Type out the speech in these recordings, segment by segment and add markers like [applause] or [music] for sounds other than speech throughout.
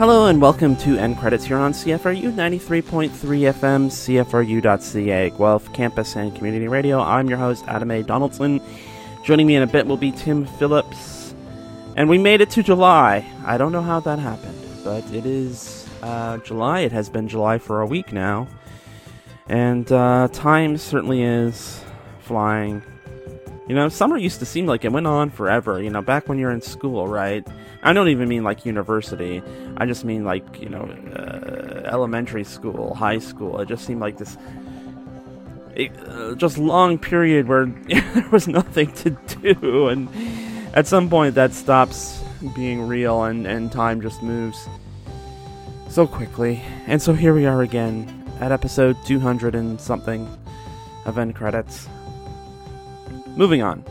Hello and welcome to End Credits here on CFRU 93.3 FM, CFRU.ca, Guelph Campus and Community Radio. I'm your host, Adam A. Donaldson. Joining me in a bit will be Tim Phillips. And we made it to July. I don't know how that happened, but it is uh, July. It has been July for a week now. And uh, time certainly is flying. You know, summer used to seem like it went on forever, you know, back when you're in school, right? I don't even mean like university. I just mean like, you know, uh, elementary school, high school. It just seemed like this it, uh, just long period where [laughs] there was nothing to do and at some point that stops being real and, and time just moves so quickly. And so here we are again at episode 200 and something of End Credits. Moving on.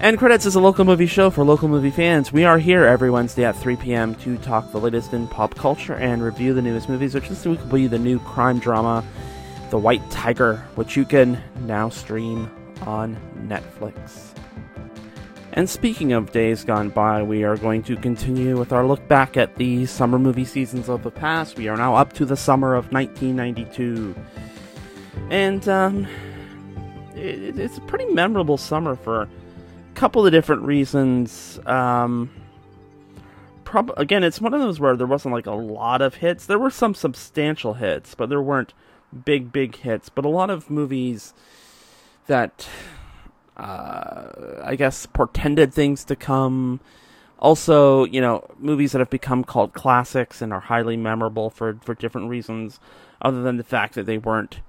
End Credits is a local movie show for local movie fans. We are here every Wednesday at 3 p.m. to talk the latest in pop culture and review the newest movies, which this week will be the new crime drama, The White Tiger, which you can now stream on Netflix. And speaking of days gone by, we are going to continue with our look back at the summer movie seasons of the past. We are now up to the summer of 1992. And, um, it, it's a pretty memorable summer for couple of different reasons. Um, prob- again, it's one of those where there wasn't like a lot of hits. There were some substantial hits, but there weren't big, big hits. But a lot of movies that, uh, I guess, portended things to come. Also, you know, movies that have become called classics and are highly memorable for, for different reasons, other than the fact that they weren't,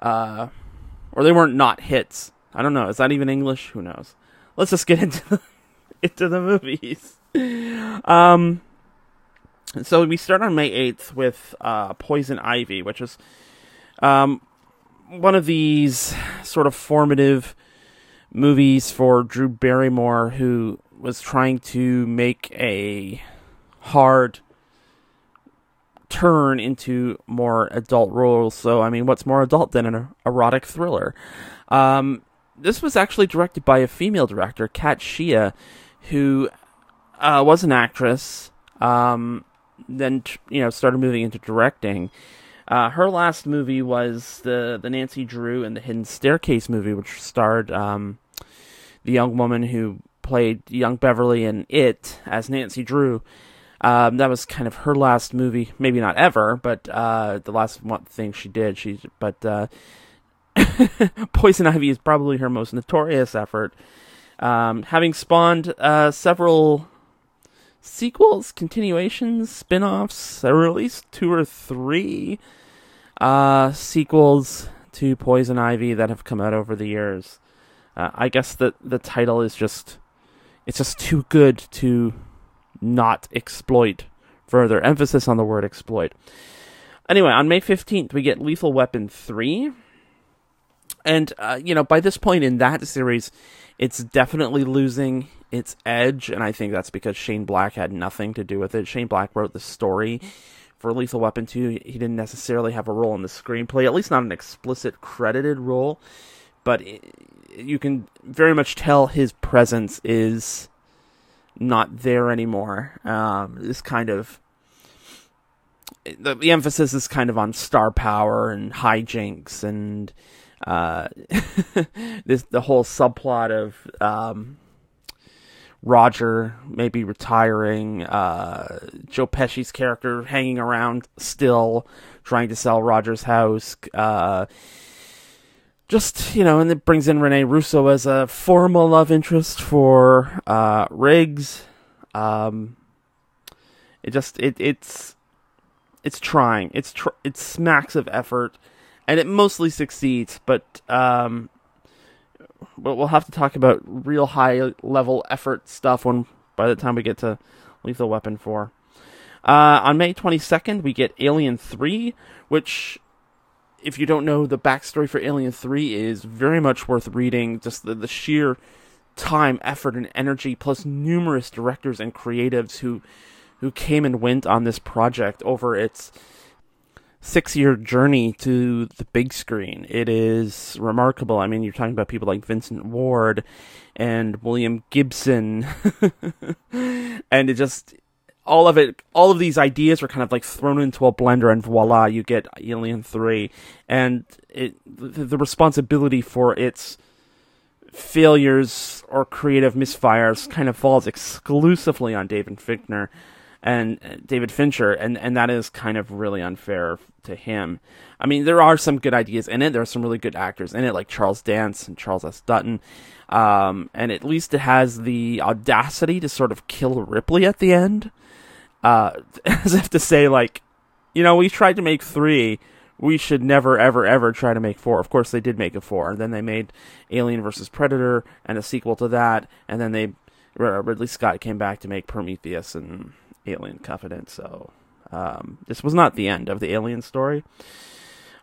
uh, or they weren't not hits. I don't know. Is that even English? Who knows? Let's just get into the, [laughs] into the movies. Um, so we start on May eighth with uh, Poison Ivy, which is um, one of these sort of formative movies for Drew Barrymore, who was trying to make a hard turn into more adult roles. So, I mean, what's more adult than an erotic thriller? Um, this was actually directed by a female director, Kat Shea, who uh, was an actress. Um, then you know started moving into directing. Uh, her last movie was the the Nancy Drew and the Hidden Staircase movie, which starred um, the young woman who played young Beverly in It as Nancy Drew. Um, that was kind of her last movie, maybe not ever, but uh, the last one thing she did. She, but uh, [laughs] Poison Ivy is probably her most notorious effort, um, having spawned uh, several sequels, continuations, spin offs. Were at least two or three uh, sequels to Poison Ivy that have come out over the years. Uh, I guess that the title is just it's just too good to not exploit further. Emphasis on the word exploit. Anyway, on May 15th, we get Lethal Weapon 3. And uh, you know, by this point in that series, it's definitely losing its edge, and I think that's because Shane Black had nothing to do with it. Shane Black wrote the story for Lethal Weapon 2. He didn't necessarily have a role in the screenplay, at least not an explicit credited role, but you can very much tell his presence is not there anymore. Um, this kind of the, the emphasis is kind of on star power and hijinks and uh, [laughs] this the whole subplot of um, Roger maybe retiring, uh, Joe Pesci's character hanging around still, trying to sell Roger's house. Uh, just you know, and it brings in Rene Russo as a formal love interest for uh, Riggs. Um, it just it it's it's trying. It's tr- it smacks of effort and it mostly succeeds. But um, but we'll have to talk about real high level effort stuff when by the time we get to Lethal Weapon four. Uh, on May 22nd, we get Alien 3, which, if you don't know, the backstory for Alien 3 is very much worth reading. Just the, the sheer time, effort, and energy, plus numerous directors and creatives who who came and went on this project over its six year journey to the big screen. It is remarkable. I mean, you're talking about people like Vincent Ward and William Gibson, [laughs] and it just all of it, all of these ideas are kind of like thrown into a blender, and voila, you get Alien Three, and it the, the responsibility for its failures or creative misfires kind of falls exclusively on David Fincher and uh, David Fincher, and and that is kind of really unfair to him. I mean, there are some good ideas in it. There are some really good actors in it, like Charles Dance and Charles S. Dutton, um, and at least it has the audacity to sort of kill Ripley at the end, uh, [laughs] as if to say, like, you know, we tried to make three. We should never, ever, ever try to make four. Of course, they did make a four. And then they made Alien versus Predator and a sequel to that. And then they Ridley Scott came back to make Prometheus and Alien Covenant. So um, this was not the end of the Alien story.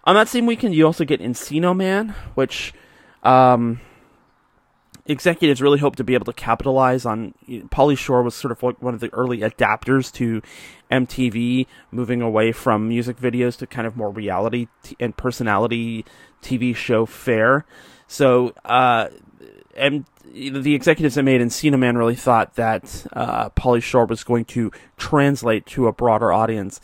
On that same weekend, you also get Encino Man, which um, executives really hope to be able to capitalize on. Pauly Shore was sort of one of the early adapters to MTV, moving away from music videos to kind of more reality t- and personality TV show fare. So, uh, and the executives that made Encino Man really thought that uh, Pauly Shore was going to translate to a broader audience.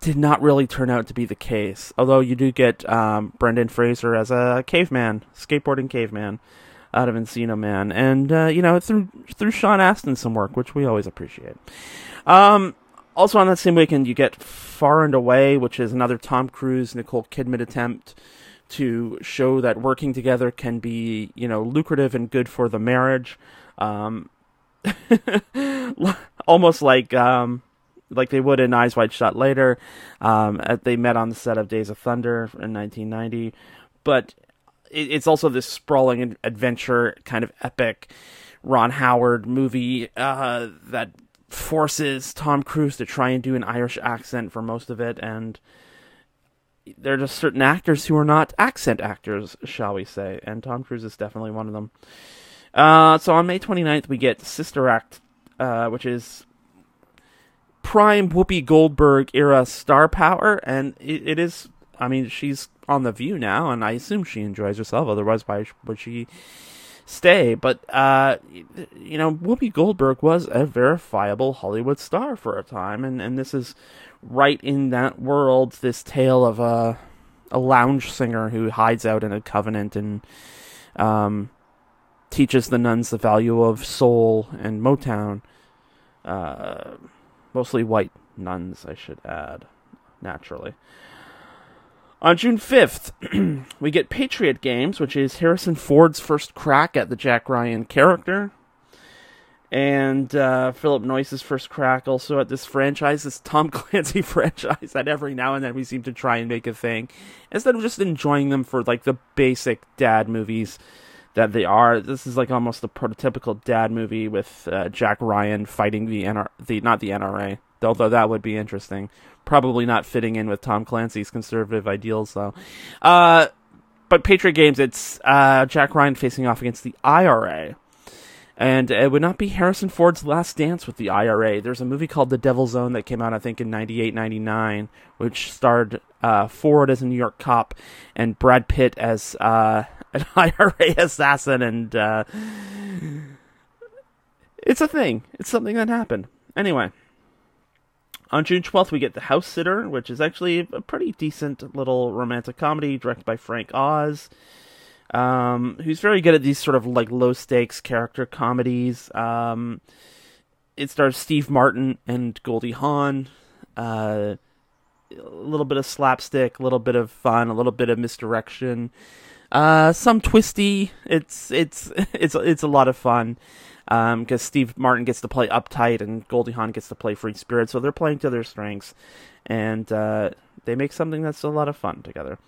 Did not really turn out to be the case. Although you do get um, Brendan Fraser as a caveman, skateboarding caveman, out of Encino Man, and uh, you know through through Sean Astin some work, which we always appreciate. Um, also on that same weekend, you get Far and Away, which is another Tom Cruise Nicole Kidman attempt to show that working together can be, you know, lucrative and good for the marriage. Um, [laughs] almost like um, like they would in Eyes Wide Shut later. Um, they met on the set of Days of Thunder in 1990, but it, it's also this sprawling adventure kind of epic Ron Howard movie uh, that forces Tom Cruise to try and do an Irish accent for most of it, and there are just certain actors who are not accent actors, shall we say, and Tom Cruise is definitely one of them. Uh, so on May 29th, we get Sister Act, uh, which is prime Whoopi Goldberg era star power, and it, it is. I mean, she's on the View now, and I assume she enjoys herself. Otherwise, why would she stay? But uh, you know, Whoopi Goldberg was a verifiable Hollywood star for a time, and and this is right in that world, this tale of a a lounge singer who hides out in a convent and um, teaches the nuns the value of soul and Motown. Uh, mostly white nuns, I should add, naturally. On June 5th, [clears throat] we get Patriot Games, which is Harrison Ford's first crack at the Jack Ryan character and uh, Philip Noyce's first crack also at this franchise, this Tom [laughs] Clancy franchise that every now and then we seem to try and make a thing, instead of just enjoying them for like the basic dad movies that they are. This is like almost the prototypical dad movie with uh, Jack Ryan fighting the NR, the not the NRA, although that would be interesting. Probably not fitting in with Tom Clancy's conservative ideals though. Uh, but Patriot Games, it's uh, Jack Ryan facing off against the IRA and it would not be Harrison Ford's last dance with the IRA. There's a movie called The Devil's Own that came out, I think, in 98, 99, which starred uh, Ford as a New York cop and Brad Pitt as uh, [laughs] an IRA assassin. And uh, it's a thing, it's something that happened. Anyway. On June 12th, we get The House Sitter, which is actually a pretty decent little romantic comedy directed by Frank Oz um, who's very good at these sort of like low stakes character comedies. Um, it stars Steve Martin and Goldie Hawn. Uh, a little bit of slapstick, a little bit of fun, a little bit of misdirection, uh, some twisty. It's it's [laughs] it's it's a lot of fun because um, Steve Martin gets to play uptight and Goldie Hawn gets to play free spirit, so they're playing to their strengths, and uh, they make something that's a lot of fun together.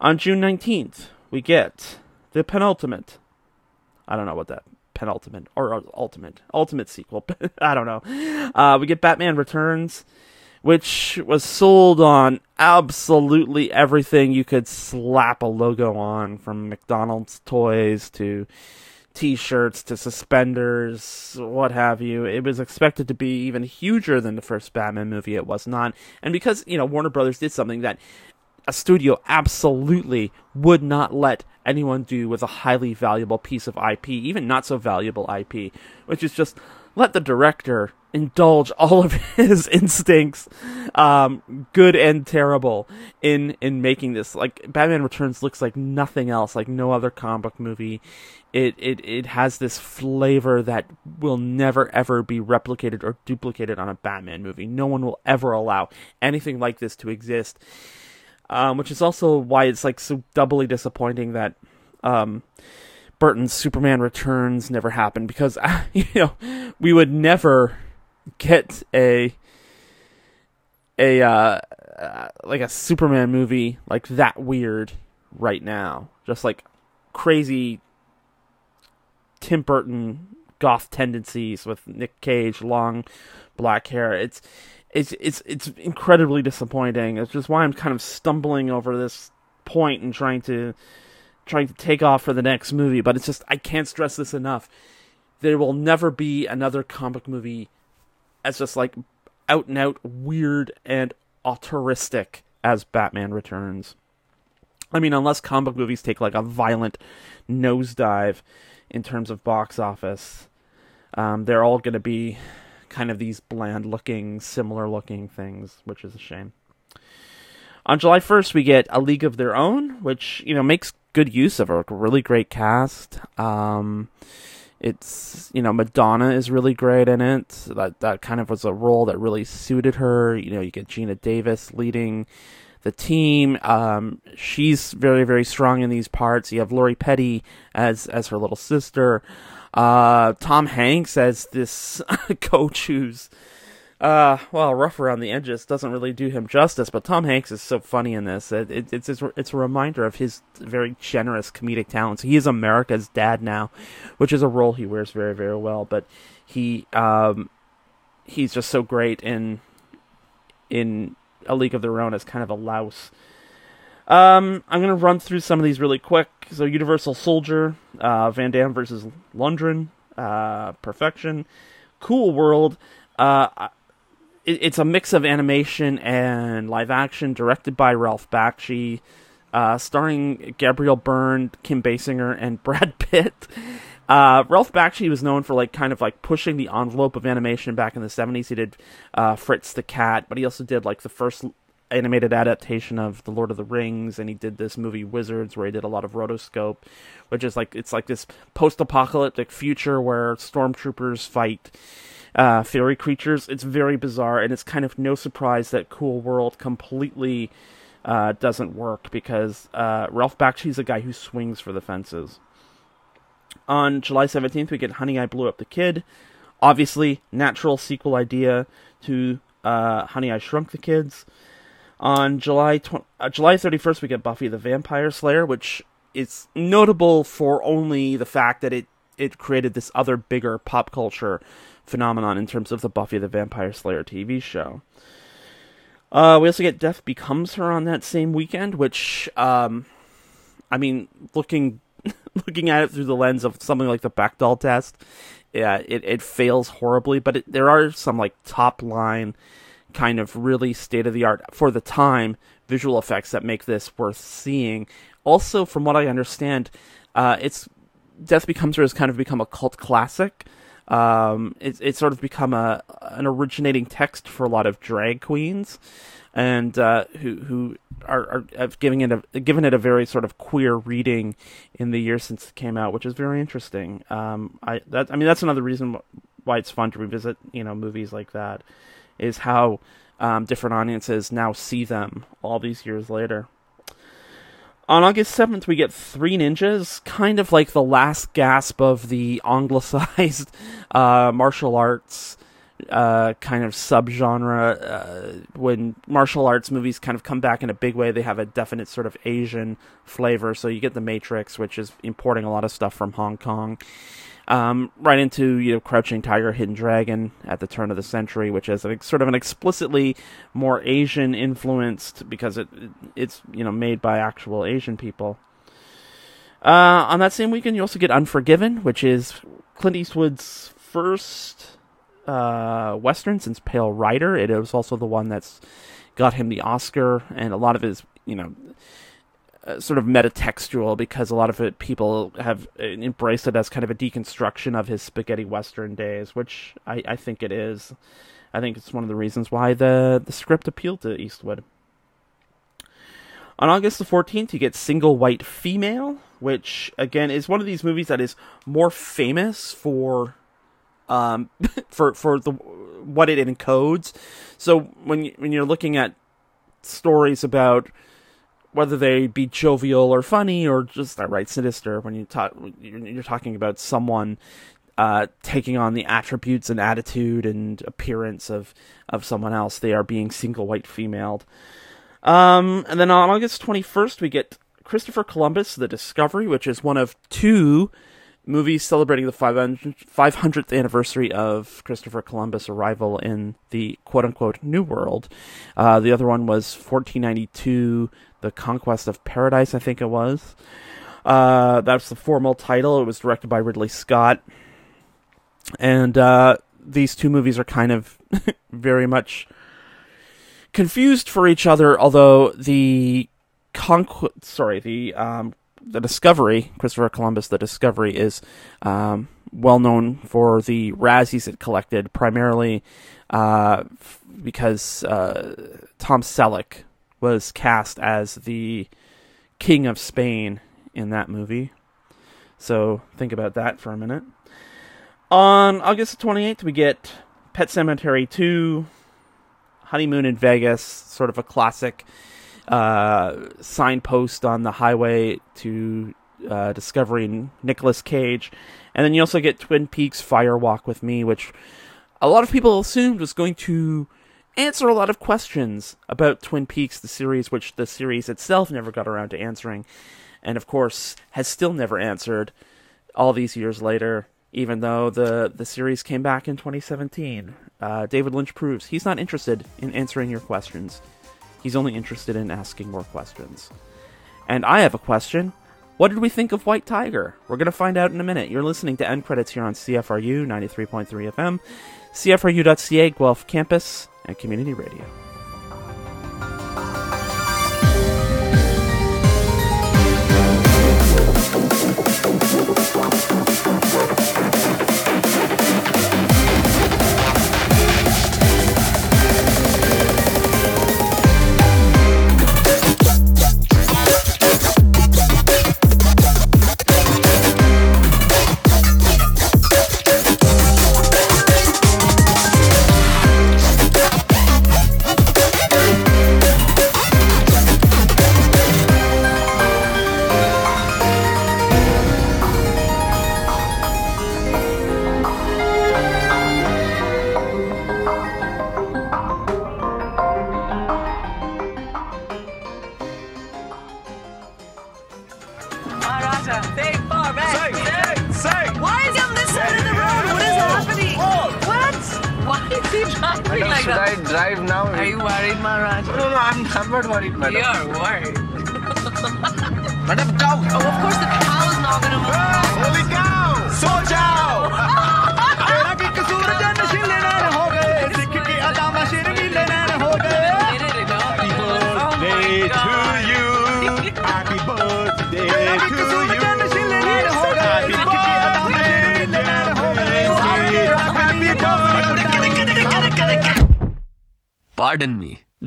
On June nineteenth, we get the penultimate. I don't know what that penultimate or ultimate ultimate sequel. [laughs] I don't know. Uh, we get Batman Returns, which was sold on absolutely everything you could slap a logo on, from McDonald's toys to t-shirts to suspenders, what have you. It was expected to be even huger than the first Batman movie. It was not, and because you know Warner Brothers did something that a studio absolutely would not let anyone do with a highly valuable piece of IP, even not so valuable IP, which is just let the director indulge all of [laughs] his instincts, um, good and terrible, in in making this. Like Batman Returns looks like nothing else, like no other comic book movie. It it it has this flavor that will never ever be replicated or duplicated on a Batman movie. No one will ever allow anything like this to exist. Um, which is also why it's like so doubly disappointing that um, Burton's Superman Returns never happened because [laughs] you know we would never get a a uh, uh, like a Superman movie like that weird right now. Just like crazy Tim Burton goth tendencies with Nick Cage, long black hair. It's it's it's it's incredibly disappointing. It's just why I'm kind of stumbling over this point and trying to trying to take off for the next movie. But it's just I can't stress this enough. There will never be another comic movie as just like out and out weird and auteuristic as Batman Returns. I mean, unless comic movies take like a violent nosedive in terms of box office, um, they're all going to be kind of these bland looking, similar looking things, which is a shame. On July 1st, we get A League of Their Own, which, you know, makes good use of a really great cast. Um, it's you know Madonna is really great in it. That that kind of was a role that really suited her. You know, you get Geena Davis leading the team. Um, she's very very strong in these parts. You have Lori Petty as as her little sister. Uh, Tom Hanks as this [laughs] coach who's uh, well, rough around the edges doesn't really do him justice, but Tom Hanks is so funny in this. It, it, it's it's a reminder of his very generous comedic talents. He is America's dad now, which is a role he wears very very well. But he um, he's just so great in in A League of Their Own as kind of a louse. Um, I'm gonna run through some of these really quick. So Universal Soldier, uh, Van Damme versus Lundgren, uh, Perfection, Cool World. Uh, it, it's a mix of animation and live action, directed by Ralph Bakshi, uh, starring Gabriel Byrne, Kim Basinger, and [laughs] Brad Pitt. Uh, Ralph Bakshi was known for like kind of like pushing the envelope of animation back in the '70s. He did uh, Fritz the Cat, but he also did like the first animated adaptation of The Lord of the Rings, and he did this movie Wizards, where he did a lot of rotoscope, which is like it's like this post-apocalyptic future where stormtroopers fight uh, fairy creatures. It's very bizarre, and it's kind of no surprise that Cool World completely uh, doesn't work because uh, Ralph Bakshi's a guy who swings for the fences. On July 17th, we get Honey, I Blew Up the Kid. Obviously, natural sequel idea to uh, Honey, I Shrunk the Kids. On July tw- uh, July 31st, we get Buffy the Vampire Slayer, which is notable for only the fact that it, it created this other bigger pop culture phenomenon in terms of the Buffy the Vampire Slayer TV show. Uh, we also get Death Becomes Her on that same weekend, which, um, I mean, looking [laughs] looking at it through the lens of something like the Bechdel test, yeah, it, it fails horribly, but it, there are some like top line, kind of really state of the art for the time visual effects that make this worth seeing. Also, from what I understand, uh, it's Death Becomes Her has kind of become a cult classic. Um, it's it's sort of become a an originating text for a lot of drag queens, and uh, who who are, are have given it a given it a very sort of queer reading in the years since it came out, which is very interesting. Um, I that I mean that's another reason why it's fun to revisit you know movies like that, is how um, different audiences now see them all these years later. On August 7th, we get Three Ninjas, kind of like the last gasp of the anglicized [laughs] uh, martial arts uh, kind of subgenre. Uh, when martial arts movies kind of come back in a big way, they have a definite sort of Asian flavor. So you get The Matrix, which is importing a lot of stuff from Hong Kong um, right into you know Crouching Tiger, Hidden Dragon at the turn of the century, which is sort of an explicitly more Asian influenced because it it's you know made by actual Asian people. Uh, on that same weekend, you also get Unforgiven, which is Clint Eastwood's first uh, western since Pale Rider. It was also the one that's got him the Oscar, and a lot of his you know uh, sort of metatextual because a lot of it people have embraced it as kind of a deconstruction of his spaghetti western days, which I, I think it is. I think it's one of the reasons why the the script appealed to Eastwood. On August the 14th, you get Single White Female, which again is one of these movies that is more famous for um [laughs] for for the what it encodes. So when you, when you're looking at stories about whether they be jovial or funny or just outright sinister, when you talk you're talking about someone uh, taking on the attributes and attitude and appearance of of someone else, they are being single white femaled. Um, and then on August 21st, we get Christopher Columbus, The Discovery, which is one of two movies celebrating the 500th anniversary of Christopher Columbus' arrival in the quote unquote New World. Uh, the other one was 1492, The Conquest of Paradise, I think it was. Uh, that's the formal title. It was directed by Ridley Scott. And uh, these two movies are kind of [laughs] very much confused for each other, although the conqu- sorry, the um, the Discovery, Christopher Columbus, the Discovery is um, well known for the Razzies it collected, primarily uh, f- because uh, Tom Selleck was cast as the King of Spain in that movie. So think about that for a minute. On August 28th, we get Pet Sematary 2, Honeymoon in Vegas, sort of a classic uh, signpost on the highway to uh, discovering Nicolas Cage. And then you also get Twin Peaks Fire Walk with Me, which a lot of people assumed was going to answer a lot of questions about Twin Peaks, the series, which the series itself never got around to answering. And of course, has still never answered all these years later even though the, the series came back in 2017. Uh, David Lynch proves he's not interested in answering your questions. He's only interested in asking more questions. And I have a question. What did we think of White Tiger? We're going to find out in a minute. You're listening to End Credits here on CFRU 93.3 FM, CFRU.ca, Guelph Campus, and Community Radio.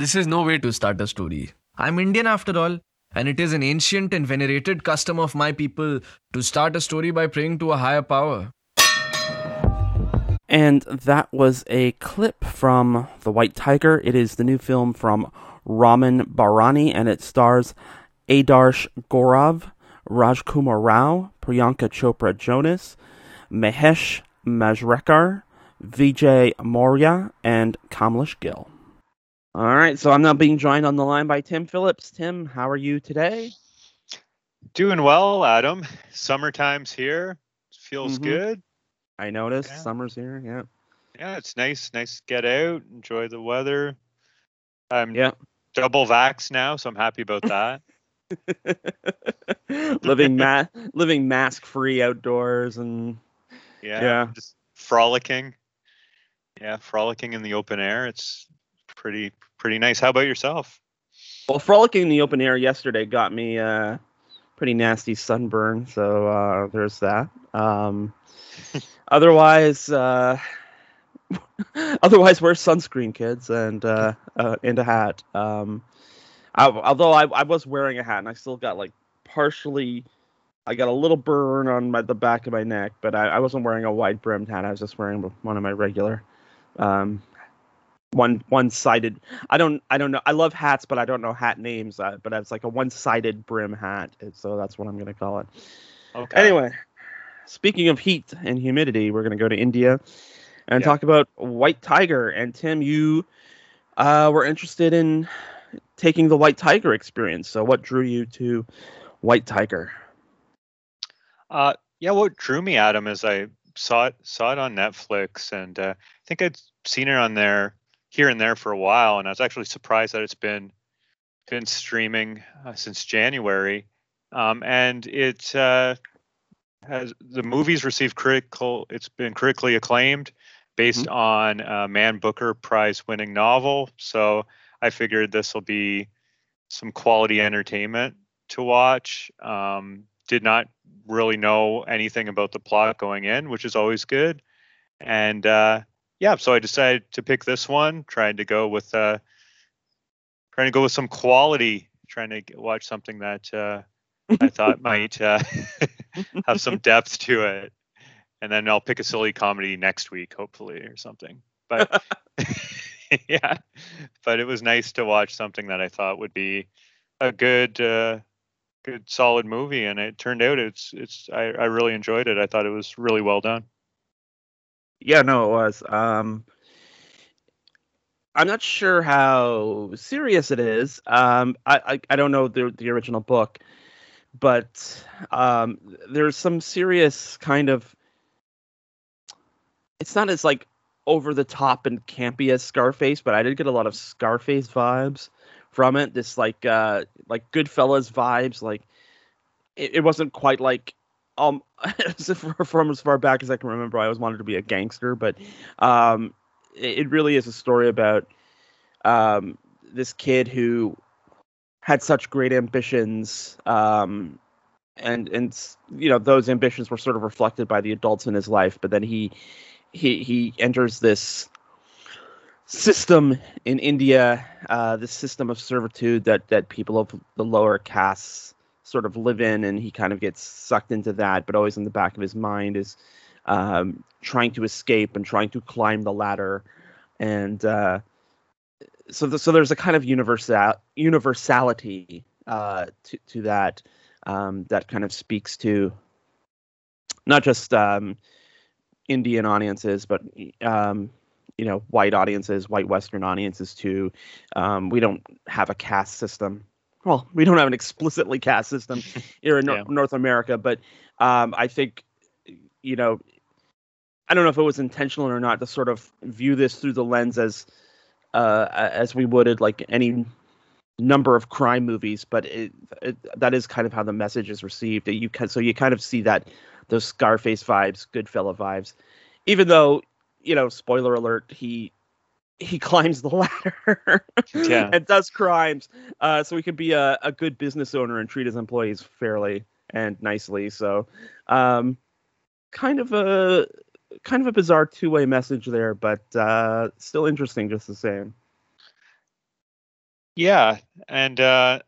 This is no way to start a story. I'm Indian after all, and it is an ancient and venerated custom of my people to start a story by praying to a higher power. And that was a clip from The White Tiger. It is the new film from Ramin Bahrani, and it stars Adarsh Gaurav, Rajkumar Rao, Priyanka Chopra Jonas, Mahesh Manjrekar, Vijay Maurya, and Kamlesh Gill. All right, so I'm now being joined on the line by Tim Phillips. Tim, how are you today? Doing well, Adam. Summertime's here. Feels mm-hmm. good. I noticed yeah. summer's here. Yeah. Yeah, it's nice. Nice to get out, enjoy the weather. I'm yeah. double vax now, so I'm happy about [laughs] that. [laughs] living ma- living mask free outdoors and yeah, yeah, just frolicking. Yeah, frolicking in the open air. It's pretty pretty nice. How about yourself? Well, frolicking in the open air yesterday got me a uh, pretty nasty sunburn, so uh, there's that. Um, [laughs] otherwise, uh, [laughs] otherwise wear sunscreen, kids, and uh, uh, and a hat. Um, I, although I, I was wearing a hat, and I still got like partially. I got a little burn on my, the back of my neck, but I, I wasn't wearing a wide brimmed hat. I was just wearing one of my regular um, one one sided. I don't I don't know. I love hats, but I don't know hat names. Uh, but it's like a one sided brim hat, so that's what I'm gonna call it. Okay. Anyway, speaking of heat and humidity, we're gonna go to India and talk about white tiger. And Tim, you uh, were interested in taking the white tiger experience. So, what drew you to white tiger? Uh, yeah, what drew me Adam, is I saw it saw it on Netflix, and uh, I think I'd seen it on there here and there for a while, and I was actually surprised that it's been been streaming uh, since January, um, and it uh, has the movie's received critical. It's been critically acclaimed, based mm-hmm. on a Man Booker Prize winning novel. So I figured this will be some quality entertainment to watch. Um, did not really know anything about the plot going in, which is always good. And uh, yeah, so I decided to pick this one, trying to go with uh, trying to go with some quality, trying to get, watch something that uh, I thought [laughs] might uh, [laughs] have some depth to it. And then I'll pick a silly comedy next week, hopefully, or something. But [laughs] yeah, but it was nice to watch something that I thought would be a good, uh, good, solid movie, and it turned out it's it's I, I really enjoyed it. I thought it was really well done. Yeah, no, it was. Um, I'm not sure how serious it is. Um, I, I, I don't know the the original book, but um, there's some serious kind of. It's not as like over the top and campy as Scarface, but I did get a lot of Scarface vibes from it. This like uh like Goodfellas vibes. Like it, it wasn't quite like um [laughs] from as far back as I can remember, I always wanted to be a gangster, but um, it, really is a story about um, this kid who had such great ambitions, um, and and you know those ambitions were sort of reflected by the adults in his life, but then he he he enters this system in India, uh, this system of servitude that that people of the lower castes sort of live in, and he kind of gets sucked into that. But always in the back of his mind is um, trying to escape and trying to climb the ladder, and uh, so the, so there's a kind of universal universality uh, to to that um, that kind of speaks to not just um, Indian audiences, but um, you know, white audiences, white Western audiences too. Um, we don't have a caste system well, we don't have an explicitly caste system [laughs] here in yeah. North America, but um, I think, you know, I don't know if it was intentional or not to sort of view this through the lens as uh, as we would at like any number of crime movies, but it, it, that is kind of how the message is received. You can, so you kind of see that those Scarface vibes, Goodfella vibes, even though you know, spoiler alert, he he climbs the [laughs] ladder yeah. and does crimes uh, so he can be a, a good business owner and treat his employees fairly and nicely so um, kind of a kind of a bizarre two-way message there but uh, still interesting just the same yeah and uh,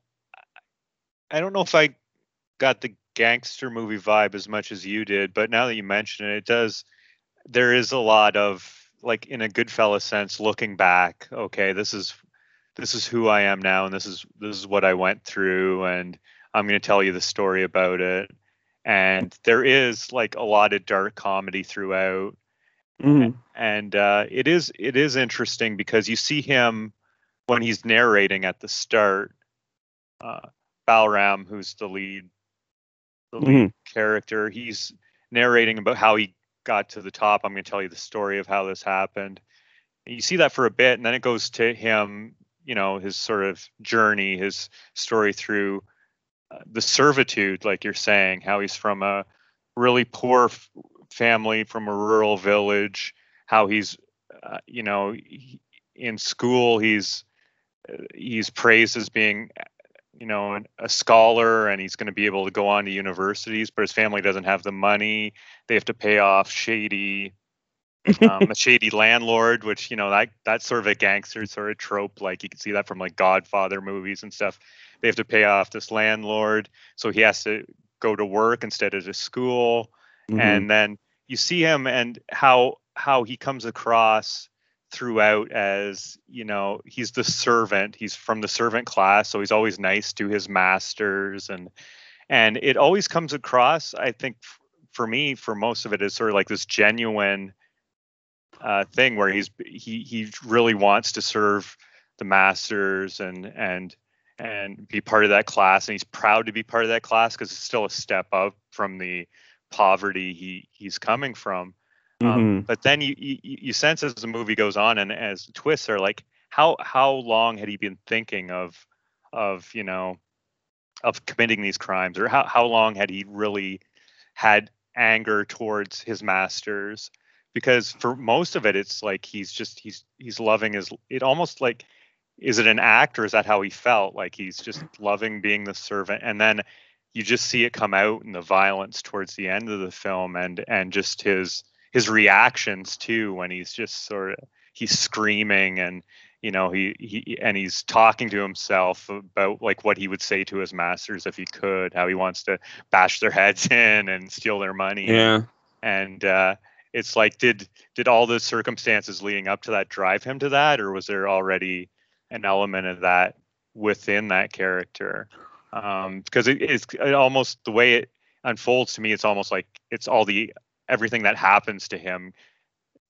i don't know if i got the gangster movie vibe as much as you did but now that you mention it it does there is a lot of like in a Goodfella sense, looking back, okay, this is this is who I am now, and this is this is what I went through, and I'm going to tell you the story about it. And there is like a lot of dark comedy throughout, mm-hmm. and uh, it is it is interesting because you see him when he's narrating at the start. Uh, Balram, who's the lead, the lead mm-hmm. character, he's narrating about how he got to the top, I'm going to tell you the story of how this happened. And you see that for a bit, and then it goes to him, you know, his sort of journey, his story through uh, the servitude, like you're saying, how he's from a really poor f- family from a rural village, how he's, uh, you know, he, in school, he's he's praised as being you know a scholar and he's going to be able to go on to universities but his family doesn't have the money. They have to pay off shady um, a [laughs] shady landlord which you know that that's sort of a gangster sort of trope. Like you can see that from like godfather movies and stuff. They have to pay off this landlord so he has to go to work instead of to school. Mhm. and then you see him and how how he comes across throughout as you know he's the servant. He's from the servant class so he's always nice to his masters and and it always comes across i think f- for me for most of it is sort of like this genuine uh, thing where he's he he really wants to serve the masters and and and be part of that class and he's proud to be part of that class because it's still a step up from the poverty he he's coming from um, Mhm. but then you, you you sense as the movie goes on and as the twists are like how how long had he been thinking of of you know of committing these crimes? Or how, how long had he really had anger towards his masters? Because for most of it it's like he's just he's he's loving his it almost like is it an act or is that how he felt? Like he's just loving being the servant. And then you just see it come out in the violence towards the end of the film and and just his his reactions too when he's just sort of he's screaming and you know he he and he's talking to himself about like what he would say to his masters if he could how he wants to bash their heads [laughs] in and steal their money Yeah. and uh it's like did did all the circumstances leading up to that drive him to that or was there already an element of that within that character um because it, it's it almost the way it unfolds to me it's almost like it's all the everything that happens to him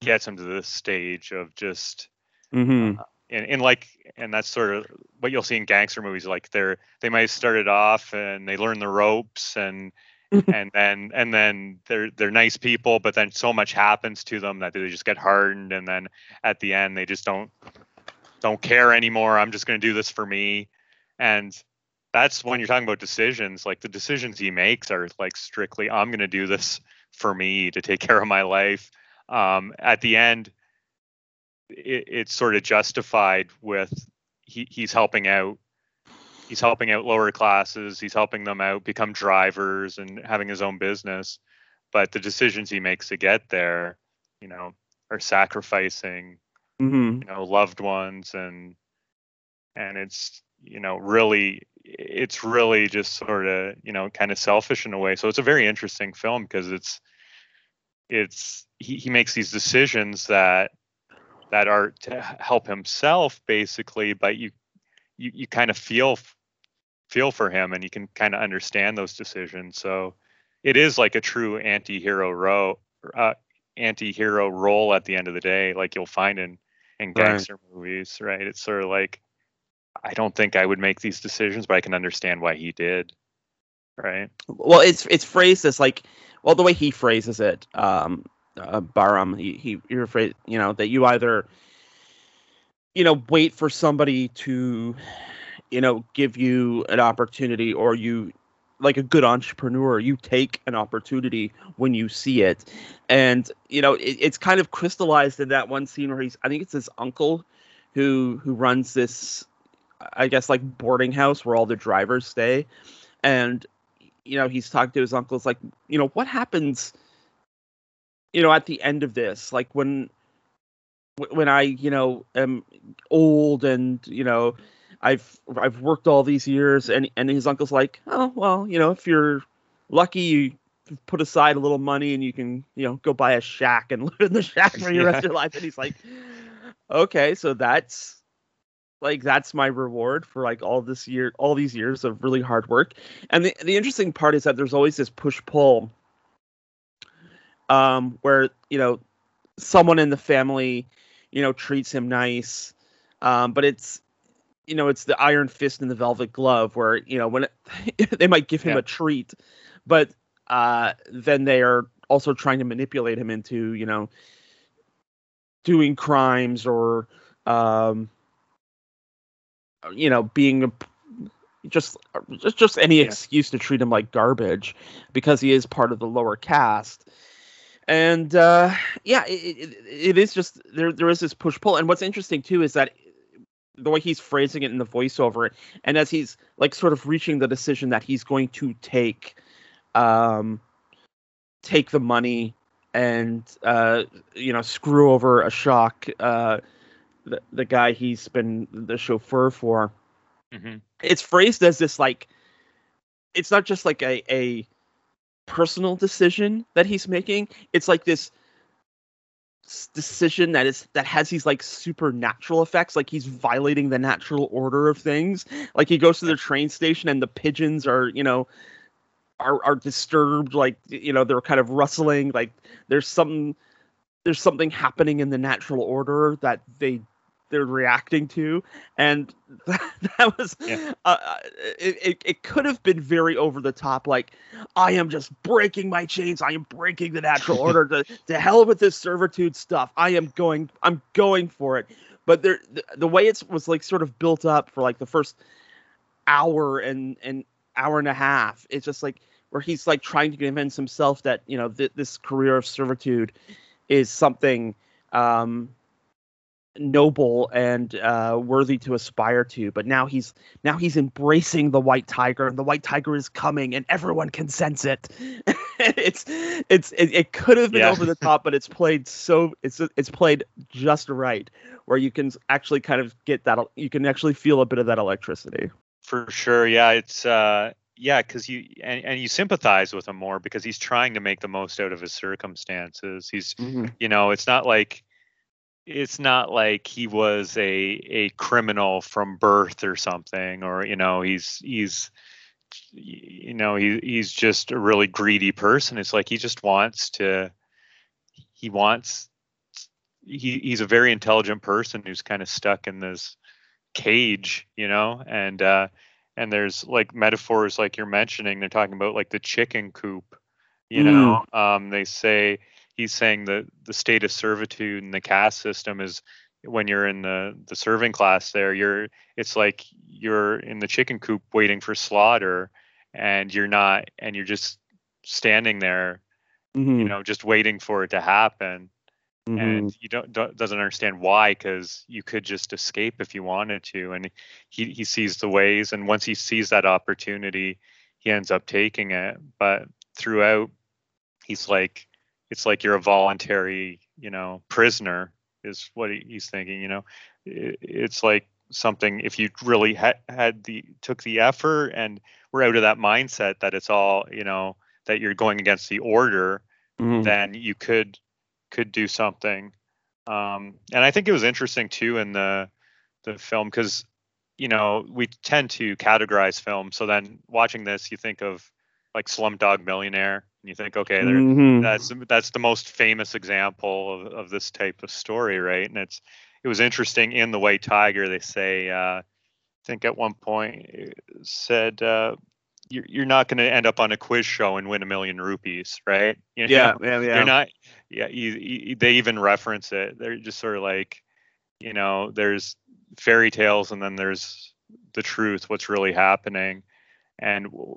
gets him to this stage of just Mm-hmm. and, and like and that's sort of what you'll see in gangster movies like they're they might start it off and they learn the ropes and and then and then they're they're nice people but then so much happens to them that they just get hardened and then at the end they just don't don't care anymore. I'm just going to do this for me. And that's when you're talking about decisions like the decisions he makes are like strictly i'm going to do this for me to take care of my life um, at the end it, it's sort of justified with he, he's helping out he's helping out lower classes he's helping them out become drivers and having his own business but the decisions he makes to get there you know are sacrificing Mm-hmm. you know loved ones and and it's you know really it's really just sort of you know kind of selfish in a way. So it's a very interesting film because it's it's he, he makes these decisions that that are to help himself basically but you you, you kind of feel feel for him and you can kind of understand those decisions. So it is like a true anti-hero ro- uh, anti-hero role at the end of the day like you'll find in in Right. gangster movies right? It's sort of like i don't think i would make these decisions but i can understand why he did right? Well it's it's phrased as like well the way he phrases it um uh, Balram he he he rephrase you know that you either you know wait for somebody to you know give you an opportunity or you like a good entrepreneur you take an opportunity when you see it. And you know it, it's kind of crystallized in that one scene where he's i think it's his uncle who who runs this i guess like boarding house where all the drivers stay. And you know he's talking to his uncles like you know what happens you know at the end of this? Like when when i you know am old and you know i've i've worked all these years and and his uncle's like oh well you know if you're lucky you put aside a little money and you can you know go buy a shack and [laughs] live in the shack for [laughs] your rest of your life. And he's like okay so that's like that's my reward for like all this year all these years of really hard work and the, the interesting part is that there's always this push pull um where you know someone in the family you know treats him nice um but it's you know it's the iron fist and the velvet glove where you know when it, [laughs] they might give him Yeah. a treat but uh then they are also trying to manipulate him into you know doing crimes or um you know being a just just just any Yeah. excuse to treat him like garbage because he is part of the lower caste and uh yeah it, it, it is just there there is this push pull and what's interesting too is that the way he's phrasing it in the voiceover, and as he's like sort of reaching the decision that he's going to take, um, take the money and uh, you know screw over Ashok, uh, the the guy he's been the chauffeur for. hmm It's phrased as this like, it's not just like a a personal decision that he's making. It's like this decision that is that has these like supernatural effects. Like he's violating the natural order of things. Like he goes to the train station and the pigeons are you know are are disturbed. Like you know they're kind of rustling. Like there's some there's something happening in the natural order that they they're reacting to. And [laughs] that was Yeah. uh, uh, it, it, it could have been very over the top like i am just breaking my chains. I am breaking the natural [laughs] order. To, to hell with this servitude stuff. I am going i'm going for it. But there the, the way it was like sort of built up for like the first hour and and hour and a half it's just like where he's like trying to convince himself that you know th- this career of servitude is something um noble and uh worthy to aspire to but now he's now he's embracing the white tiger and the white tiger is coming and everyone can sense it [laughs] it's it's it, it could have been Yeah. over the top but it's played so it's it's played just right where you can actually kind of get that you can actually feel a bit of that electricity For sure. Yeah, it's uh yeah, because you and, and you sympathize with him more because he's trying to make the most out of his circumstances. He's you know, it's not like it's not like he was a a criminal from birth or something or you know, he's he's you know, he he's just a really greedy person. It's like he just wants to he wants he he's a very intelligent person who's kind of stuck in this cage, you know, and uh and there's like metaphors like you're mentioning, they're talking about like the chicken coop, you know. Um they say he's saying that the state of servitude in the caste system is when you're in the the serving class there, you're it's like you're in the chicken coop waiting for slaughter and you're not and you're just standing there, Mm-hmm. you know, just waiting for it to happen. And you don't, don't doesn't understand why because you could just escape if you wanted to. And he he sees the ways and once he sees that opportunity he ends up taking it. But throughout he's like it's like you're a voluntary you know prisoner is what he's thinking you know it's like something if you really had had the took the effort and were out of that mindset that it's all you know that you're going against the order Mhm. then you could could do something. Um, and I think it was interesting too in the the film because you know we tend to categorize films. So then watching this, you think of like Slumdog Millionaire, and you think, okay, Mhm. that's that's the most famous example of, of this type of story, right? And it's it was interesting in the White Tiger. They say, uh, I think at one point said. Uh, you're, you're not going to end up on a quiz show and win a million rupees, right? [laughs] You know? yeah yeah yeah You're not. Yeah, you, you, they even reference it. They're just sort of like, you know, there's fairy tales and then there's the truth, what's really happening, and w-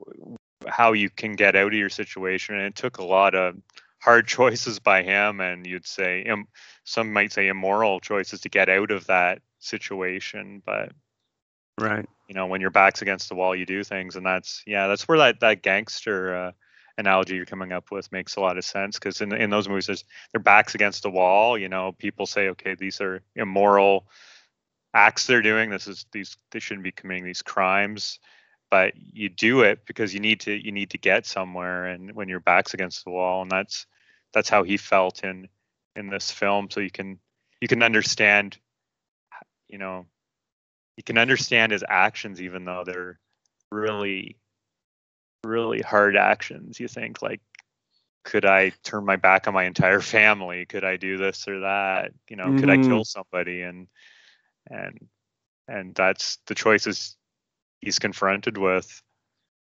how you can get out of your situation. And it took a lot of hard [laughs] choices by him, and you'd say, Im- some might say immoral choices to get out of that situation. But right you know, when your back's against the wall, you do things, and that's yeah, that's where that that gangster. Uh, analogy you're coming up with makes a lot of sense because in in those movies there's their backs against the wall you know people say okay these are immoral acts they're doing this is these they shouldn't be committing these crimes but you do it because you need to you need to get somewhere and when your back's against the wall and that's that's how he felt in in this film. So you can you can understand you know you can understand his actions even though they're really really hard actions you think like could i turn my back on my entire family? Could i do this or that? You know could i Mhm. kill somebody? And and and that's the choices he's confronted with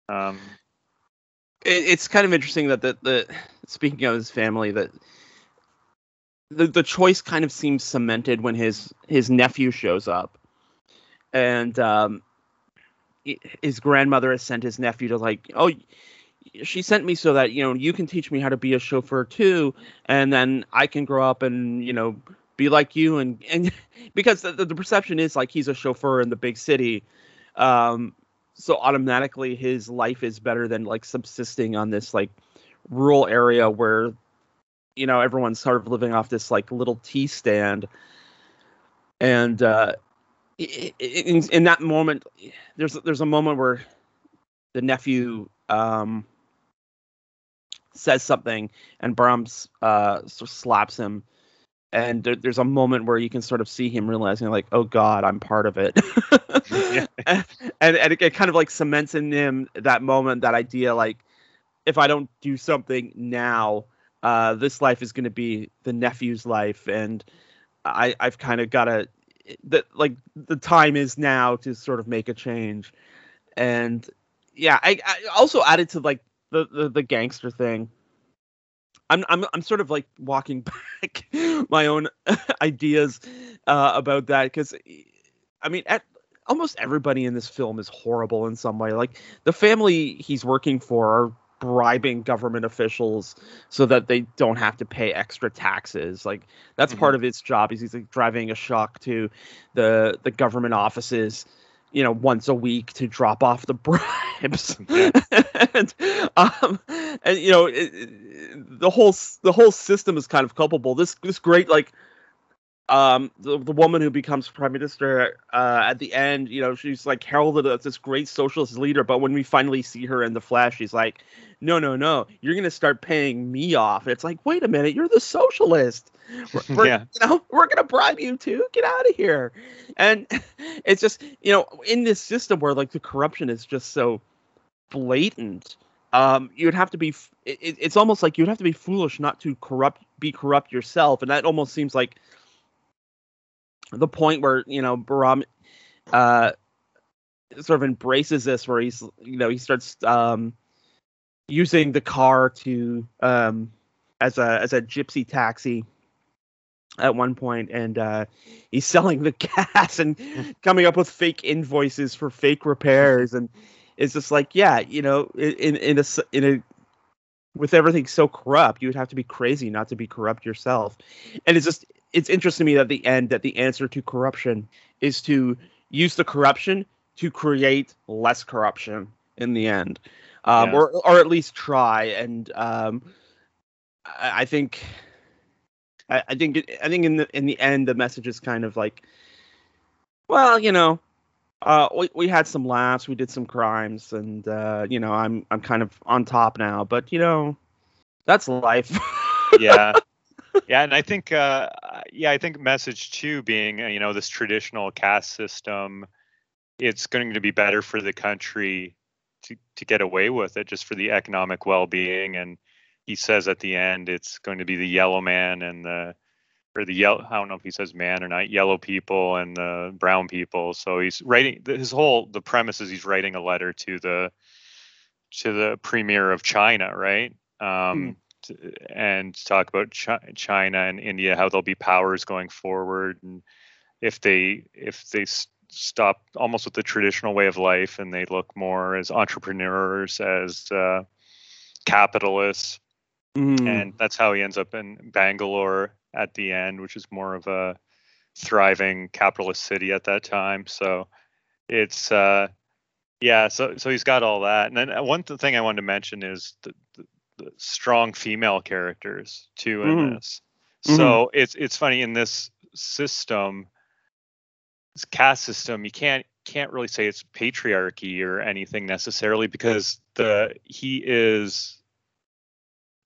um it, it's kind of interesting that the, the speaking of his family that the the choice kind of seems cemented when his his nephew shows up. And um his grandmother has sent his nephew to like oh she sent me so that you know you can teach me how to be a chauffeur too and then i can grow up and you know be like you and and [laughs] because the, the perception is like he's a chauffeur in the big city um so automatically his life is better than like subsisting on this like rural area where you know everyone's sort of living off this like little tea stand. And uh in, in that moment there's there's a moment where the nephew um says something and Balram uh sort of slaps him and there, there's a moment where you can sort of see him realizing like oh god i'm part of it. [laughs] [laughs] Yeah. and, and it, it kind of like cements in him that moment that idea like if i don't do something now uh this life is going to be the nephew's life. And i i've kind of got to that like the time is now to sort of make a change. And yeah i, I also added to like the, the the gangster thing I'm I'm I'm sort of like walking [laughs] back my own [laughs] ideas uh, about that because I mean, at, almost everybody in this film is horrible in some way. Like the family he's working for are bribing government officials so that they don't have to pay extra taxes. Like that's Mhm. part of his job. Is he's like driving Ashok to the the government offices you know once a week to drop off the [laughs] bribes [laughs] Yeah. and um and you know it, it- the whole the whole system is kind of culpable this this great like um the, the woman who becomes prime minister uh at the end you know she's like heralded as this great socialist leader but when we finally see her in the flesh she's like no no no you're gonna start paying me off. It's like wait a minute you're the socialist. We're, [laughs] Yeah. you know we're gonna bribe you too? Get out of here. And [laughs] it's just you know in this system where like the corruption is just so blatant um you'd have to be it- it's almost like you'd have to be foolish not to corrupt be corrupt yourself and that almost seems like the point where you know Balram uh sort of embraces this where he's you know he starts um using the car to um as a as a gypsy taxi at one point and uh he's [laughs] selling the gas and coming up with fake invoices for fake repairs. And it's just like yeah you know in in a in a with everything so corrupt you would have to be crazy not to be corrupt yourself. And it's just it's interesting to me that the end that the answer to corruption is to use the corruption to create less corruption in the end um Yeah. or or at least try and um i, I think I, I think it, I think in the in the end the message is kind of like, well, you know, uh, we we had some laughs, we did some crimes, and uh, you know, I'm I'm kind of on top now, but you know, that's life. [laughs] yeah yeah and i think uh yeah i think message two being uh, you know this traditional caste system it's going to be better for the country to to get away with it just for the economic well-being and he says at the end it's going to be the yellow man and the or the yellow i don't know if he says man or not yellow people and the brown people so he's writing his whole the premise is he's writing a letter to the to the premier of china right? Um t- and talk about Chi- China and India, how there'll be powers going forward, and if they if they stop almost with the traditional way of life and they look more as entrepreneurs, as uh, capitalists, Mm. and that's how he ends up in Bangalore at the end, which is more of a thriving capitalist city at that time. So it's uh, yeah, so so he's got all that, and then uh, one th- thing I wanted to mention is the strong female characters too in Mhm. this. So it's it's funny in this system, this caste system, you can't can't really say it's patriarchy or anything necessarily because the he is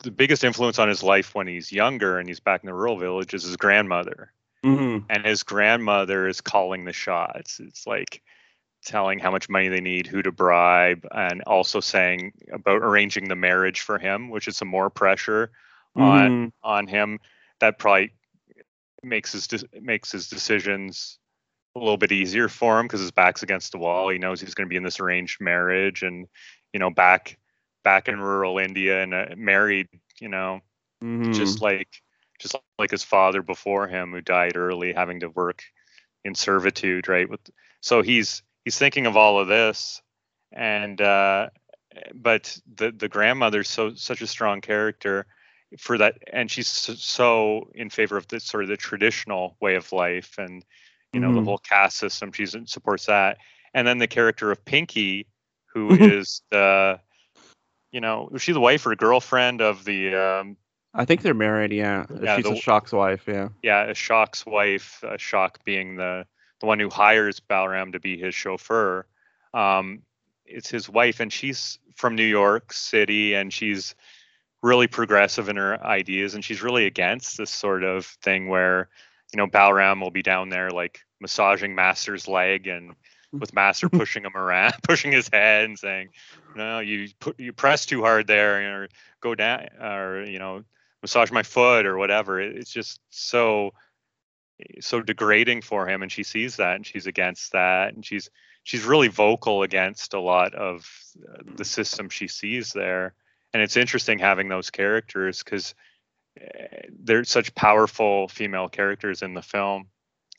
the biggest influence on his life when he's younger and he's back in the rural village is his grandmother Mhm. and his grandmother is calling the shots. It's like telling how much money they need, who to bribe, and also saying about arranging the marriage for him, which is some more pressure on Mhm. on him. That probably makes his de- makes his decisions a little bit easier for him because his back's against the wall. He knows he's going to be in this arranged marriage, and you know, back back in rural India and uh, married, you know, Mhm. just like just like his father before him who died early having to work in servitude right with so he's he's thinking of all of this and uh but the the grandmother's so such a strong character for that, and she's so in favor of the sort of the traditional way of life, and you know Mhm. the whole caste system. She supports that, and then the character of Pinky, who is the, you know, is she the wife or girlfriend of the um, I think they're married. Yeah, Yeah, she's the- Ashok's wife. Yeah. yeah, Ashok's wife, Ashok being the the one who hires Balram to be his chauffeur. Um, it's his wife, and she's from New York City, and she's really progressive in her ideas, and she's really against this sort of thing where, you know, Balram will be down there like massaging Master's leg and with Master [laughs] pushing him around, [laughs] pushing his head and saying, "No, you put you press too hard there, or go down, or you know, massage my foot or whatever." It- It's just so so degrading for him, and she sees that and she's against that, and she's she's really vocal against a lot of the mm-hmm. system she sees there. And it's interesting having those characters because eh, they're such powerful female characters in the film.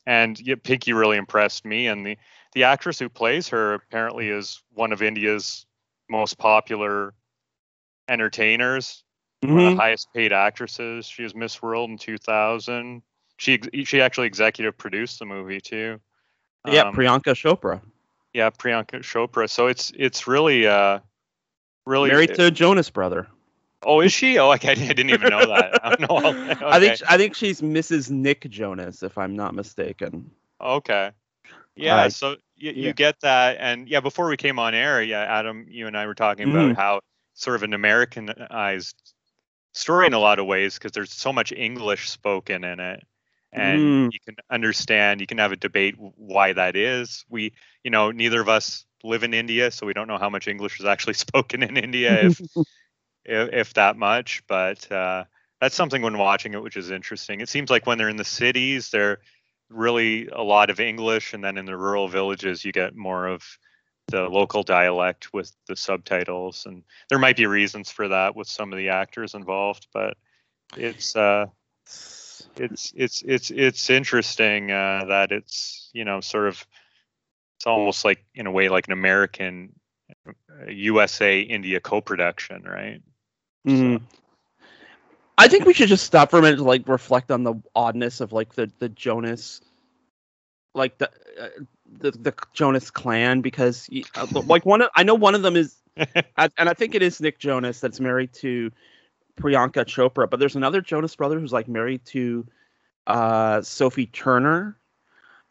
And yeah, Pinky really impressed me, and the the actress who plays her apparently mm-hmm. is one of India's most popular entertainers, one of the mm-hmm. highest paid actresses. She was Miss World in 2000. She she actually executive produced the movie too. Yeah, Um, Priyanka Chopra, yeah, Priyanka Chopra. So it's it's really uh really married to a Jonas brother. Oh, is she? Oh, okay, I didn't even know that. I don't know. [laughs] I think I think she's Mrs. Nick Jonas, if I'm not mistaken. Okay. Yeah, Uh, so you, yeah. you get that, and yeah, before we came on air, yeah, Adam, you and I were talking about how sort of an Americanized story in a lot of ways because there's so much English spoken in it, and Mm. you can understand, you can have a debate why that is. We, you know, neither of us live in India, so we don't know how much English is actually [laughs] spoken in India, if [laughs] if, if that much. But uh, that's something when watching it, which is interesting. It seems like when they're in the cities, they're really a lot of English, and then in the rural villages, you get more of the local dialect with the subtitles. And there might be reasons for that with some of the actors involved, but it's uh, it's it's it's it's interesting uh, that it's you know sort of it's almost like in a way like an American uh, USA India co-production, right? Mhm. I think we should just stop for a minute to like reflect on the oddness of like the the Jonas, like the uh, the the Jonas clan because uh, like one of I know one of them is [laughs] and I think it is Nick Jonas that's married to Priyanka Chopra, but there's another Jonas brother who's like married to uh, Sophie Turner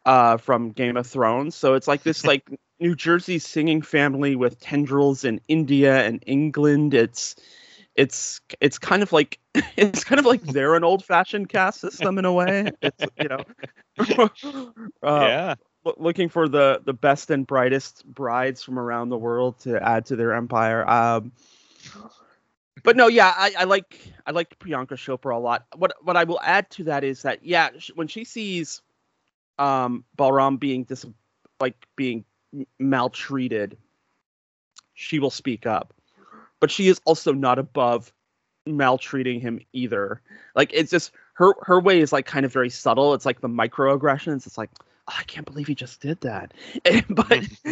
uh, from Game of Thrones. So it's like this like [laughs] New Jersey singing family with tendrils in India and England. It's it's it's kind of like [laughs] it's kind of like they're an old fashioned caste system in a way. It's you know. [laughs] uh, yeah, loo- looking for the the best and brightest brides from around the world to add to their empire. Um, but no, yeah, I, I like I like Priyanka Chopra a lot. What what I will add to that is that yeah, when she sees um Balram being dis like being maltreated, she will speak up. But she is also not above maltreating him either. Like it's just her her way is like kind of very subtle. It's like the microaggressions. It's like "Oh, I can't believe he just did that. [laughs] but [laughs] [laughs]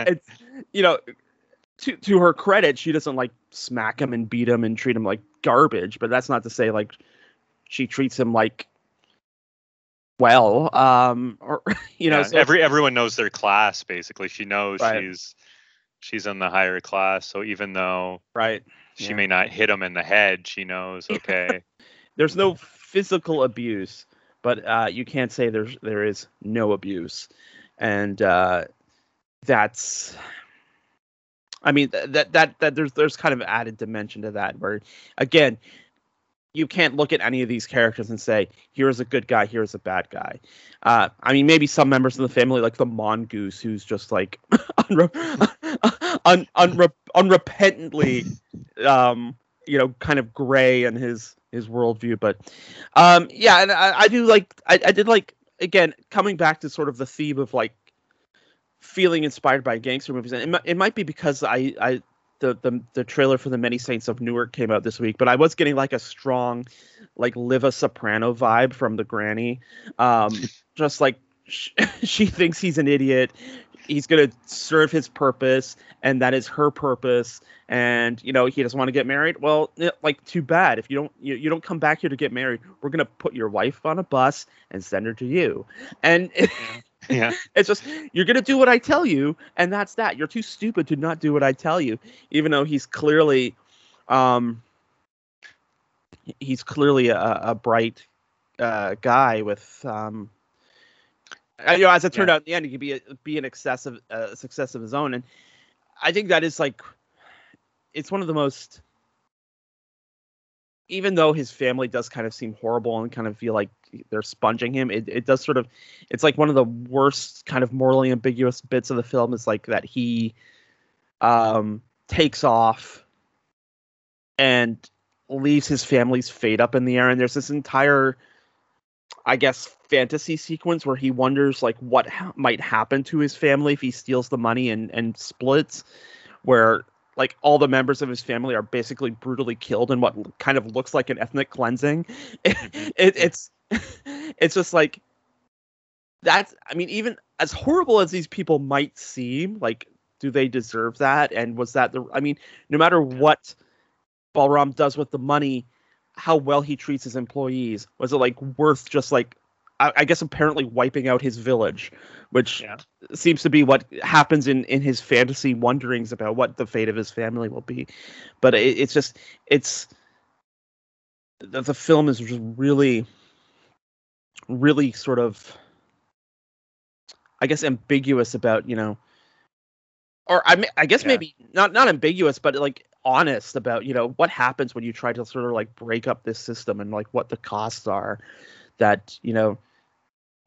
it's you know to to her credit, she doesn't like smack him and beat him and treat him like garbage. But that's not to say like she treats him like well, um, or [laughs] you know, Yeah, so every everyone knows their class basically. She knows Right. she's she's in the higher class, so even though right. she Yeah. may not hit him in the head, she knows [laughs] okay. There's no physical abuse, but uh, you can't say there's there is no abuse, and uh, that's. I mean that that that there's there's kind of added dimension to that where, again, you can't look at any of these characters and say here's a good guy, here's a bad guy. Uh, I mean maybe some members of the family like the mongoose who's just like [laughs] unre- [laughs] un, unre- unrepentantly, um, you know, kind of gray in his his worldview. But um, yeah, and I, I do like I, I did like again coming back to sort of the theme of like feeling inspired by gangster movies, and it, it might be because I I the, the the trailer for the Many Saints of Newark came out this week, but I was getting like a strong like Livia Soprano vibe from the granny, um, [laughs] just like sh- [laughs] she thinks he's an idiot. he's gonna serve his purpose, and that is her purpose. And you know he doesn't want to get married. Well, like too bad. If you don't you, you don't come back here to get married, we're gonna put your wife on a bus and send her to you. And [laughs] Yeah. [laughs] it's just you're gonna do what I tell you, and that's that. You're too stupid to not do what I tell you, even though he's clearly, um, he's clearly a, a bright uh, guy with, um, you know, as it turned Yeah. out in the end, he could be a, be an excessive uh, success of his own, and I think that is like, it's one of the most. Even though his family does kind of seem horrible and kind of feel like they're sponging him, it, it does sort of it's like one of the worst kind of morally ambiguous bits of the film is like that he um takes off and leaves his family's fate up in the air. And there's this entire i guess fantasy sequence where he wonders like what ha- might happen to his family if he steals the money and and splits where like all the members of his family are basically brutally killed in what kind of looks like an ethnic cleansing. [laughs] Mm-hmm. It, it's [laughs] it's just like that's i mean even as horrible as these people might seem like do they deserve that? And was that the i mean no matter what balram does with the money how well he treats his employees was it like worth just like i, I guess apparently wiping out his village which Yeah. seems to be what happens in in his fantasy wonderings about what the fate of his family will be but it, it's just it's the, the film is just really really sort of i guess ambiguous about you know or i, I guess Yeah. maybe not not ambiguous but like honest about you know what happens when you try to sort of like break up this system and like what the costs are that you know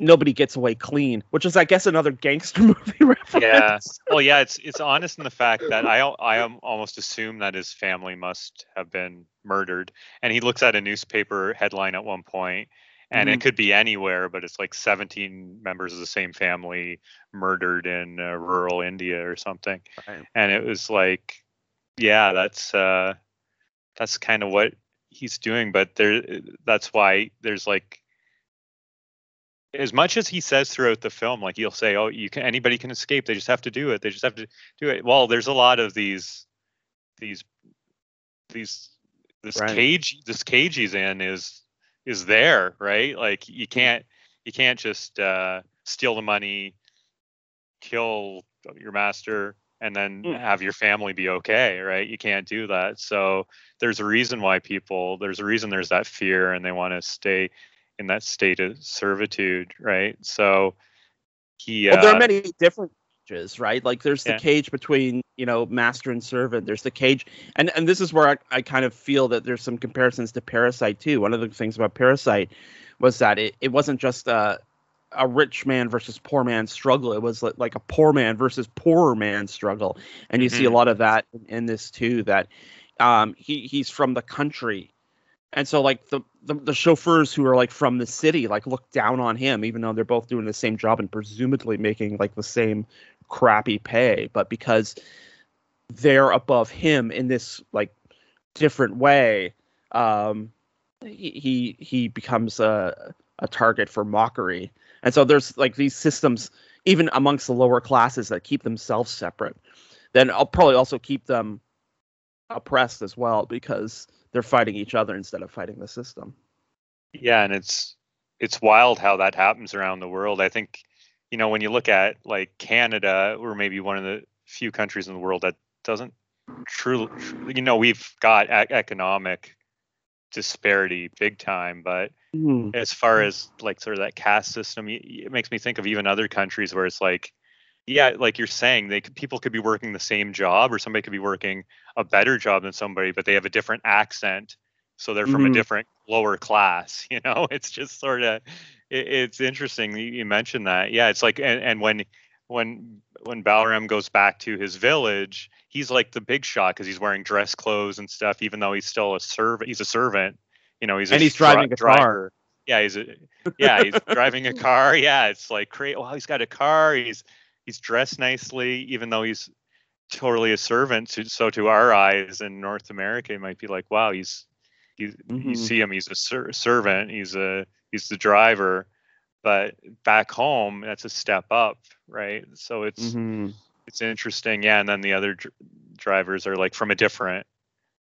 nobody gets away clean which is i guess another gangster [laughs] movie reference yeah well yeah it's it's honest in the fact that i i almost assume that his family must have been murdered and he looks at a newspaper headline at one point and Mhm. it could be anywhere but it's like 17 members of the same family murdered in uh, rural india or something Right. and it was like yeah that's uh that's kind of what he's doing but there that's why there's like as much as he says throughout the film like he'll say oh you can anybody can escape. They just have to do it. They just have to do it. Well there's a lot of these these these this Right. cage this cage he's in is is there right? Like you can't you can't just uh steal the money kill your master and then Mm. have your family be okay right? You can't do that. So there's a reason why people there's a reason there's that fear and they want to stay in that state of servitude right so he well, there uh, are many different cages, right? Like there's the Yeah. cage between you know master and servant. There's the cage, and and this is where I, I kind of feel that there's some comparisons to Parasite too. One of the things about Parasite was that it, it wasn't just a a rich man versus poor man struggle. It was like, a poor man versus poorer man struggle, and you see a Mhm. lot of that in, in this too. That um, he he's from the country, and so like the, the the chauffeurs who are like from the city like look down on him, even though they're both doing the same job and presumably making like the same crappy pay, but because they're above him in this like different way, um, he he, becomes a a target for mockery. And so there's like these systems even amongst the lower classes that keep themselves separate. Then I'll probably also keep them oppressed as well because they're fighting each other instead of fighting the system. yeah and it's it's wild how that happens around the world i think you know when you look at like canada we're maybe one of the few countries in the world that doesn't truly you know we've got e- economic disparity big time but hmm. as far as like sort of that caste system it makes me think of even other countries where it's like yeah like you're saying they could, people could be working the same job or somebody could be working a better job than somebody but they have a different accent so they're from Mhm. a different lower class [laughs] you know it's just sort of it, it's interesting you, you mentioned that yeah it's like and, and when when when Balaram goes back to his village he's like the big shot because he's wearing dress clothes and stuff even though he's still a servant he's a servant you know he's a And he's dri- driving a car. driver yeah he's a yeah he's [laughs] driving a car yeah it's like great wow he's got a car he's he's dressed nicely even though he's totally a servant to, so to our eyes in north america it might be like wow he's he's you Mhm. see him he's a ser- servant he's a he's the driver but back home that's a step up, right? So it's Mm-hmm. it's interesting, yeah. And then the other dr- drivers are like from a different,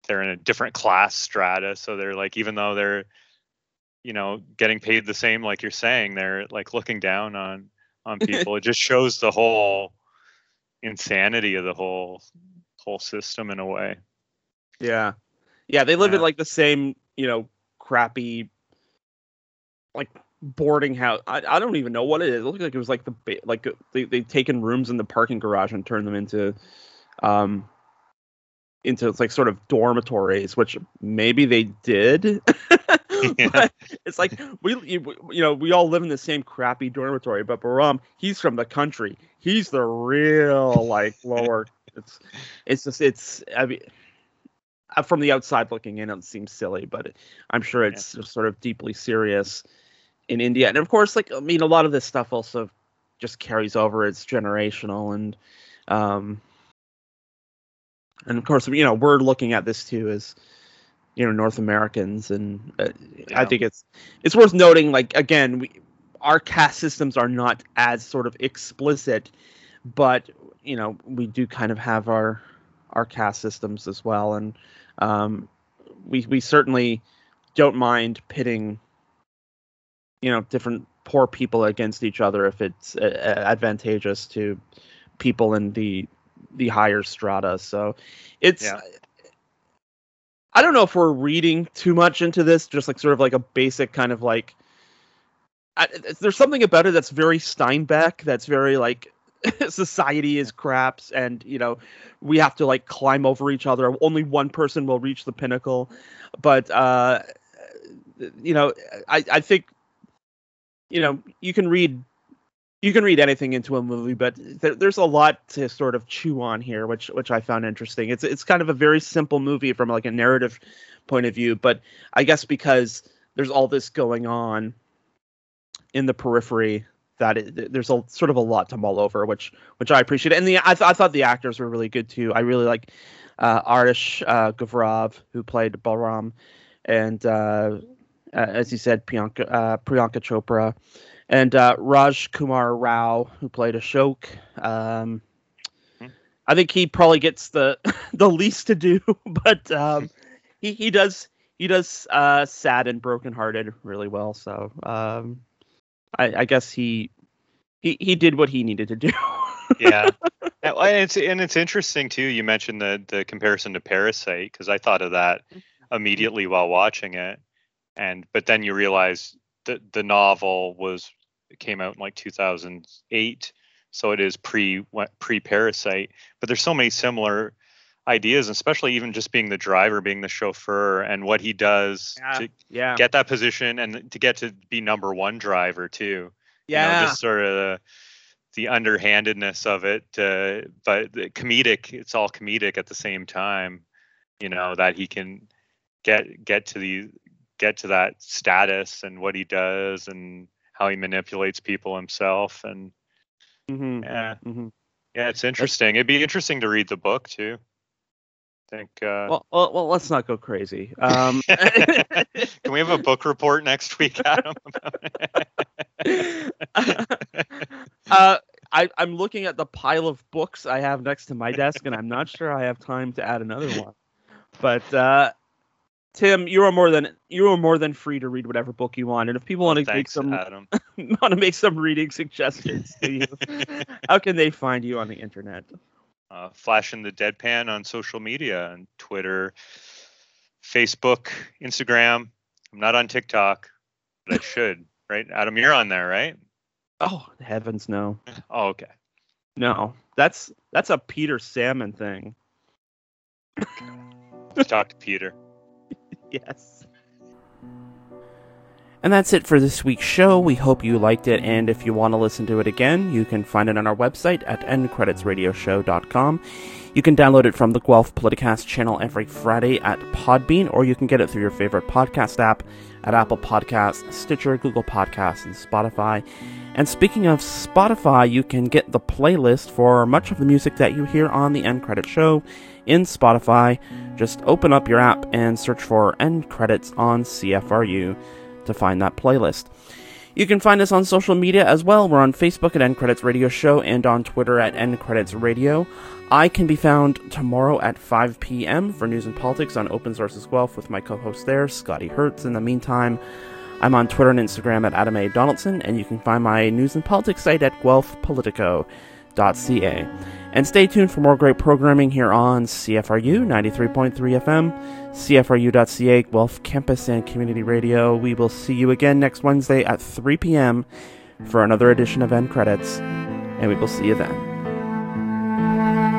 they're in a different class strata, so they're like even though they're, you know, getting paid the same, like you're saying, they're like looking down on on people. it just shows the whole insanity of the whole whole system in a way. Yeah, yeah. They live in like the same, you know, crappy, like boarding house. I, I don't even know what it is. It looked like it was like the ba- like uh, they've taken rooms in the parking garage and turned them into, um, into like sort of dormitories, which maybe they did. [laughs] [laughs] Yeah. it's like we you, you know we all live in the same crappy dormitory, but Balram he's from the country. He's the real like lower. It's it's just it's I mean uh, from the outside looking in, it seems silly, but it, I'm sure it's just sort of deeply serious in India. And of course, like I mean, a lot of this stuff also just carries over. It's generational, and um, and of course, you know, we're looking at this too as you know North Americans, and uh, I think it's it's worth noting. Like again, we our caste systems are not as sort of explicit, but you know we do kind of have our our caste systems as well, and um, we we certainly don't mind pitting you know different poor people against each other if it's uh, uh, advantageous to people in the the higher strata. So it's Yeah. I don't know if we're reading too much into this, just like sort of like a basic kind of like. I, there's something about it that's very Steinbeck. That's very like [laughs] society is craps, and you know we have to like climb over each other. Only one person will reach the pinnacle, but uh, you know I I think you know you can read you can read anything into a movie, but there, there's a lot to sort of chew on here, which which I found interesting. It's it's kind of a very simple movie from like a narrative point of view, but I guess because there's all this going on in the periphery that it, there's a sort of a lot to mull over, which which I appreciate. And the I, th- I thought the actors were really good too. I really like uh, Arish uh, Gourav who played Balram, and uh, as you said, Priyanka uh, Priyanka Chopra and uh, Rajkummar Rao, who played Ashok. Um, Hmm. I think he probably gets the [laughs] the least to do, [laughs] but um, he he does he does uh, sad and brokenhearted really well. So um, I, I guess he he he did what he needed to do. [laughs] yeah and and it's and it's interesting too you mentioned the the comparison to parasite because i thought of that immediately while watching it and but then you realize that the novel was it came out in like 2008 so it is pre pre parasite but there's so many similar ideas especially even just being the driver being the chauffeur and what he does to yeah, get that position and to get to be number one driver too you know, yeah, just sort of the, the underhandedness of it, uh, but the comedic. It's all comedic at the same time. You know that he can get get to the get to that status and what he does and how he manipulates people himself and hmm yeah hmm yeah it's interesting. It'd be interesting to read the book too. I think. Uh, Well, well, well, let's not go crazy. Um, [laughs] can we have a book report next week, Adam? [laughs] uh, I, I'm looking at the pile of books I have next to my desk, and I'm not sure I have time to add another one. But uh, Tim, you are more than you are more than free to read whatever book you want, and if people want to make some [laughs] want to make some reading suggestions to you, [laughs] how can they find you on the internet? uh, flashing the deadpan on social media and Twitter, Facebook, Instagram. I'm not on TikTok, but I should, [laughs] right? Adam, you're on there, right? Oh heavens, no, Oh, okay. no, that's that's a Peter Salmon thing. Let's talk to Peter. Yes. And that's it for this week's show. We hope you liked it, and if you want to listen to it again, you can find it on our website at endcreditsradioshow.com. You can download it from the Guelph Politicast channel every Friday at Podbean, or you can get it through your favorite podcast app at Apple Podcasts, Stitcher, Google Podcasts, and Spotify. And speaking of Spotify, you can get the playlist for much of the music that you hear on the End Credit Show in Spotify. Just open up your app and search for End Credits on CFRU to find that playlist. You can find us on social media as well. We're on Facebook at End Credits Radio Show and on Twitter at End Credits Radio. I can be found tomorrow at 5 p.m. for news and politics on Open Sources Guelph with my co-host there, Scotty Hertz. In the meantime, I'm on Twitter and Instagram at Adam A. Donaldson, and you can find my news and politics site at guelphpolitico.ca. And stay tuned for more great programming here on CFRU 93.3 FM, CFRU.ca, Guelph Campus and Community Radio. We will see you again next Wednesday at 3 p.m. for another edition of End Credits, and we will see you then.